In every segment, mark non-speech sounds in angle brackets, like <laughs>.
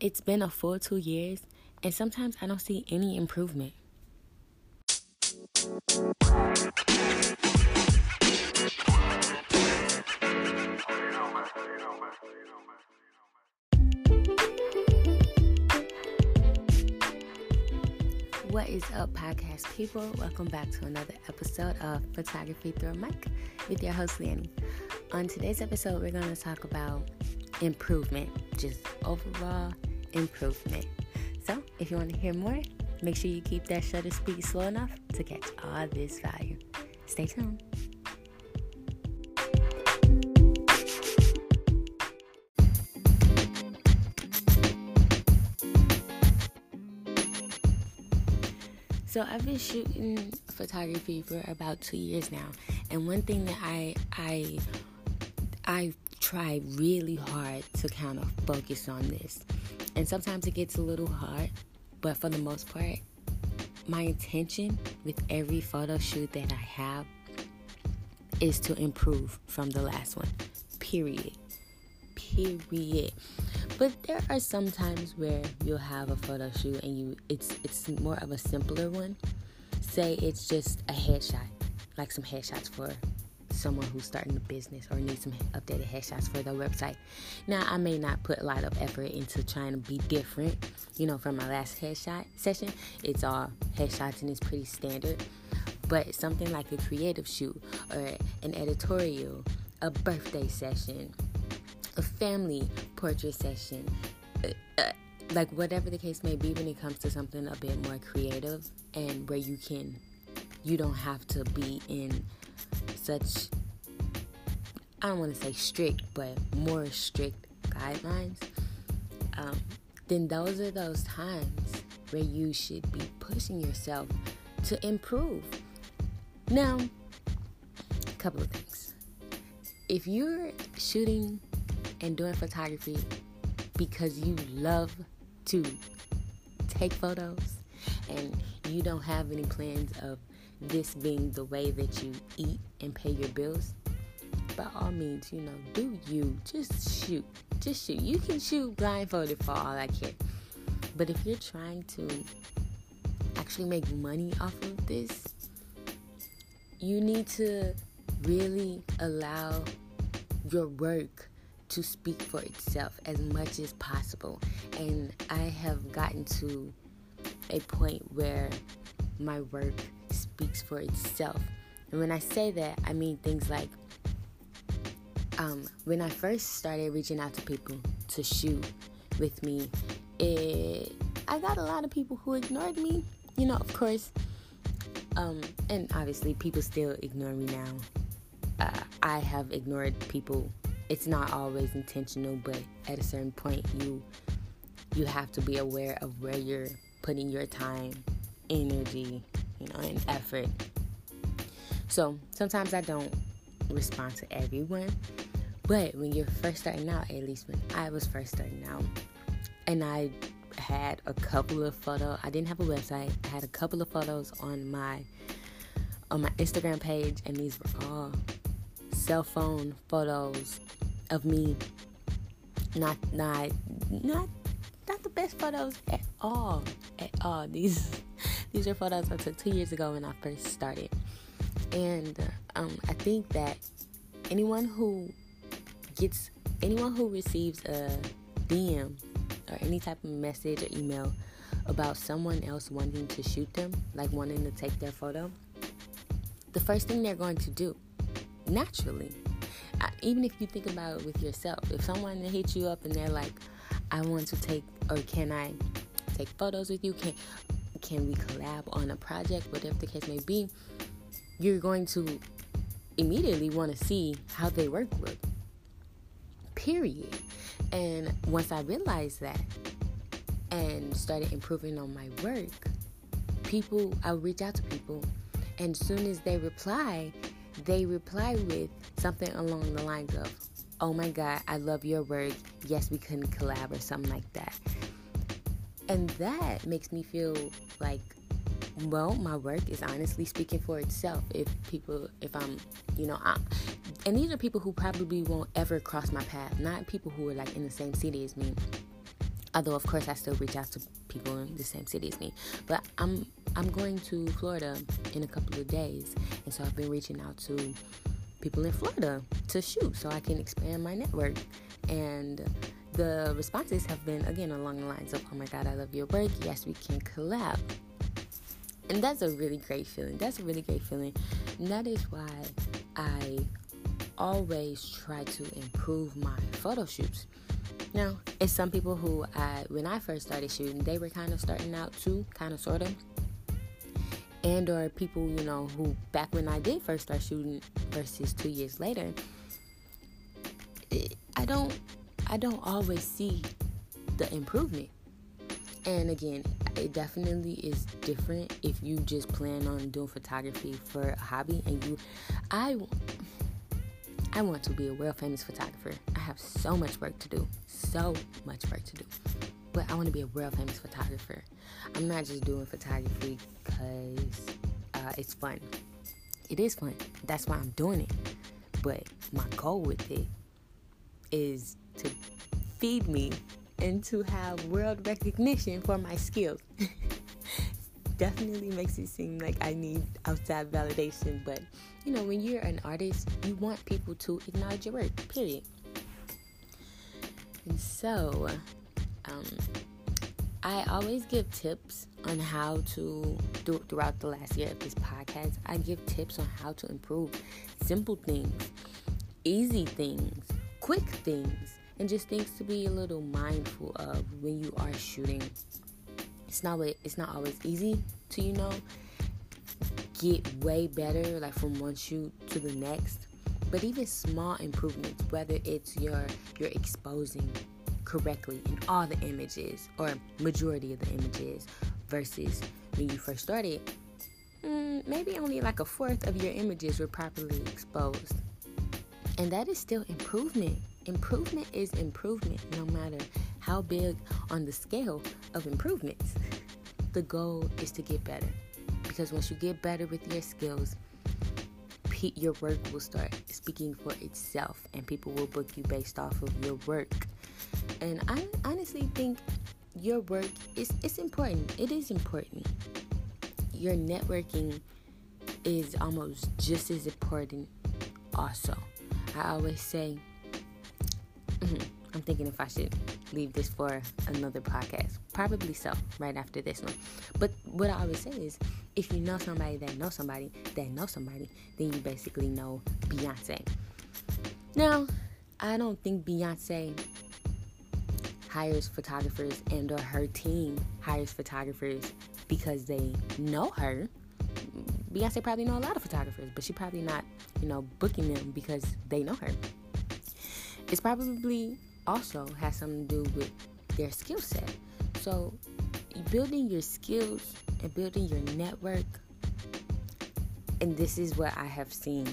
it's been a full two years, and sometimes I don't see any improvement. What is up, podcast people? Welcome back to another episode of Photography Through a Mic with your host, Lanny. On today's episode, we're going to talk about improvement, just overall improvement. So, if you want to hear more, make sure you keep that shutter speed slow enough to catch all this value. Stay tuned. So I've been shooting photography for about two years now, and one thing that I I I try really hard to kind of focus on this, and sometimes it gets a little hard, but for the most part, my intention with every photo shoot that I have is to improve from the last one. Period. Period. But there are some times where you'll have a photo shoot and you it's it's more of a simpler one. Say it's just a headshot, like some headshots for someone who's starting a business or needs some updated headshots for their website. Now, I may not put a lot of effort into trying to be different. You know, from my last headshot session, it's all headshots and it's pretty standard. But something like a creative shoot or an editorial, a birthday session, a family portrait session, uh, uh, like whatever the case may be when it comes to something a bit more creative and where you can, you don't have to be in such, I don't want to say strict, but more strict guidelines, um, then those are those times where you should be pushing yourself to improve. Now, a couple of things. If you're shooting and doing photography because you love to take photos and you don't have any plans of this being the way that you eat and pay your bills, by all means, you know, do you. Just shoot. Just shoot. You can shoot blindfolded for all I care. But if you're trying to actually make money off of this, you need to really allow your work to speak for itself as much as possible. And I have gotten to a point where my work speaks for itself. And when I say that, I mean things like um, when I first started reaching out to people to shoot with me, it, I got a lot of people who ignored me. You know, of course, um, and obviously people still ignore me now. Uh, I have ignored people it's not always intentional, but at a certain point, you you have to be aware of where you're putting your time, energy, you know, and effort. So sometimes I don't respond to everyone, but when you're first starting out, at least when I was first starting out, and I had a couple of photos. I didn't have a website. I had a couple of photos on my on my Instagram page, and these were all cell phone photos of me not not not not the best photos at all at all these these are photos i took two years ago when i first started and um, i think that anyone who gets anyone who receives a dm or any type of message or email about someone else wanting to shoot them like wanting to take their photo the first thing they're going to do naturally even if you think about it with yourself, if someone hits you up and they're like, I want to take, or can I take photos with you? Can, can we collab on a project? Whatever the case may be, you're going to immediately want to see how they work with. Period. And once I realized that and started improving on my work, people, I would reach out to people, and as soon as they reply, they reply with something along the lines of, Oh my God, I love your work. Yes, we couldn't collab or something like that. And that makes me feel like, well, my work is honestly speaking for itself. If people, if I'm, you know, I'm, and these are people who probably won't ever cross my path, not people who are like in the same city as me. Although of course I still reach out to people in the same city as me. But I'm I'm going to Florida in a couple of days, and so I've been reaching out to people in Florida to shoot so I can expand my network. And the responses have been again along the lines of, "Oh my God, I love your work. Yes, we can collab." And that's a really great feeling. That's a really great feeling. And that is why I always try to improve my photo shoots. Now, it's some people who I when I first started shooting, they were kind of starting out too, kind of sort of. And or people, you know, who back when I did first start shooting versus 2 years later, it, I don't I don't always see the improvement. And again, it definitely is different if you just plan on doing photography for a hobby and you I I want to be a world famous photographer. I have so much work to do. So much work to do. But I want to be a world famous photographer. I'm not just doing photography because uh, it's fun. It is fun. That's why I'm doing it. But my goal with it is to feed me and to have world recognition for my skills. <laughs> Definitely makes it seem like I need outside validation, but you know, when you're an artist, you want people to acknowledge your work, period. And so, um, I always give tips on how to do throughout the last year of this podcast. I give tips on how to improve simple things, easy things, quick things and just things to be a little mindful of when you are shooting. It's not it's not always easy to you know get way better like from one shoot to the next. But even small improvements, whether it's your you're exposing correctly in all the images or majority of the images versus when you first started, mm, maybe only like a fourth of your images were properly exposed. And that is still improvement improvement is improvement no matter how big on the scale of improvements. The goal is to get better because once you get better with your skills, your work will start speaking for itself and people will book you based off of your work. And I honestly think your work is it's important. It is important. Your networking is almost just as important also. I always say thinking if I should leave this for another podcast. Probably so, right after this one. But what I always say is if you know somebody that knows somebody that knows somebody, then you basically know Beyonce. Now, I don't think Beyonce hires photographers and or her team hires photographers because they know her. Beyonce probably know a lot of photographers, but she probably not, you know, booking them because they know her. It's probably also has something to do with their skill set. So, building your skills and building your network, and this is what I have seen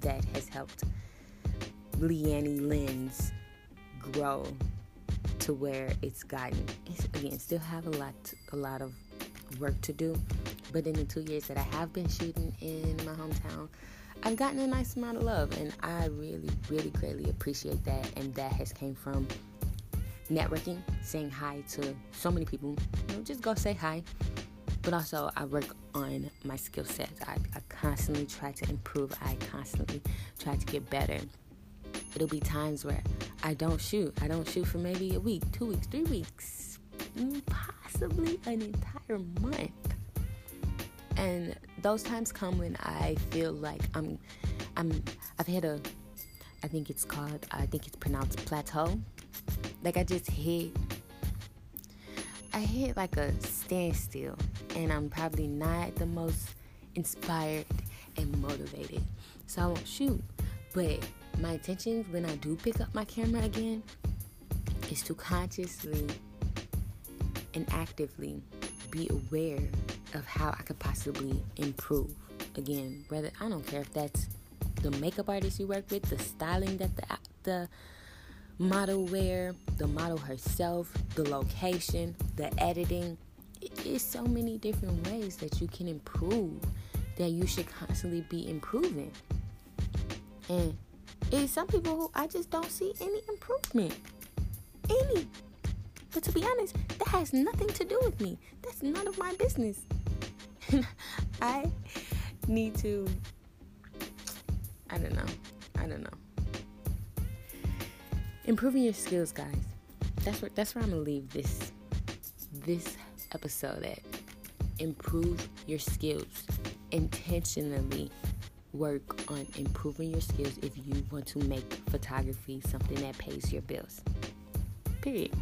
that has helped Leannie Lens grow to where it's gotten. It's, again, still have a lot, a lot of work to do. But in the two years that I have been shooting in my hometown, I've gotten a nice amount of love, and I really, really greatly appreciate that. And that has came from networking, saying hi to so many people. You know, just go say hi. But also, I work on my skill sets. I, I constantly try to improve. I constantly try to get better. It'll be times where I don't shoot. I don't shoot for maybe a week, two weeks, three weeks, mm, possibly an entire month. And those times come when I feel like I'm I'm I've hit a I think it's called I think it's pronounced plateau. Like I just hit I hit like a standstill and I'm probably not the most inspired and motivated. So I won't shoot. But my intention when I do pick up my camera again is to consciously and actively be aware of how I could possibly improve. Again, whether I don't care if that's the makeup artist you work with, the styling that the the model wear, the model herself, the location, the editing. It is so many different ways that you can improve that you should constantly be improving. And it's some people who I just don't see any improvement. Any. But to be honest, that has nothing to do with me. That's none of my business. <laughs> I need to I don't know. I don't know. Improving your skills, guys. That's where that's where I'm gonna leave this this episode at. Improve your skills. Intentionally work on improving your skills if you want to make photography something that pays your bills. Period.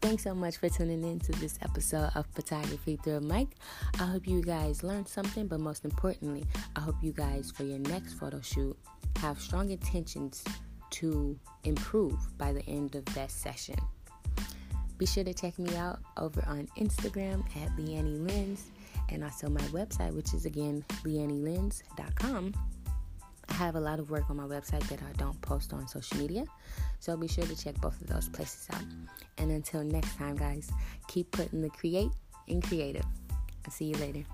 Thanks so much for tuning in to this episode of Photography Through a Mic. I hope you guys learned something, but most importantly, I hope you guys, for your next photo shoot, have strong intentions to improve by the end of that session. Be sure to check me out over on Instagram at Leannie Lens and also my website, which is again leannielens.com. I have a lot of work on my website that I don't post on social media, so be sure to check both of those places out. And until next time, guys, keep putting the create in creative. I'll see you later.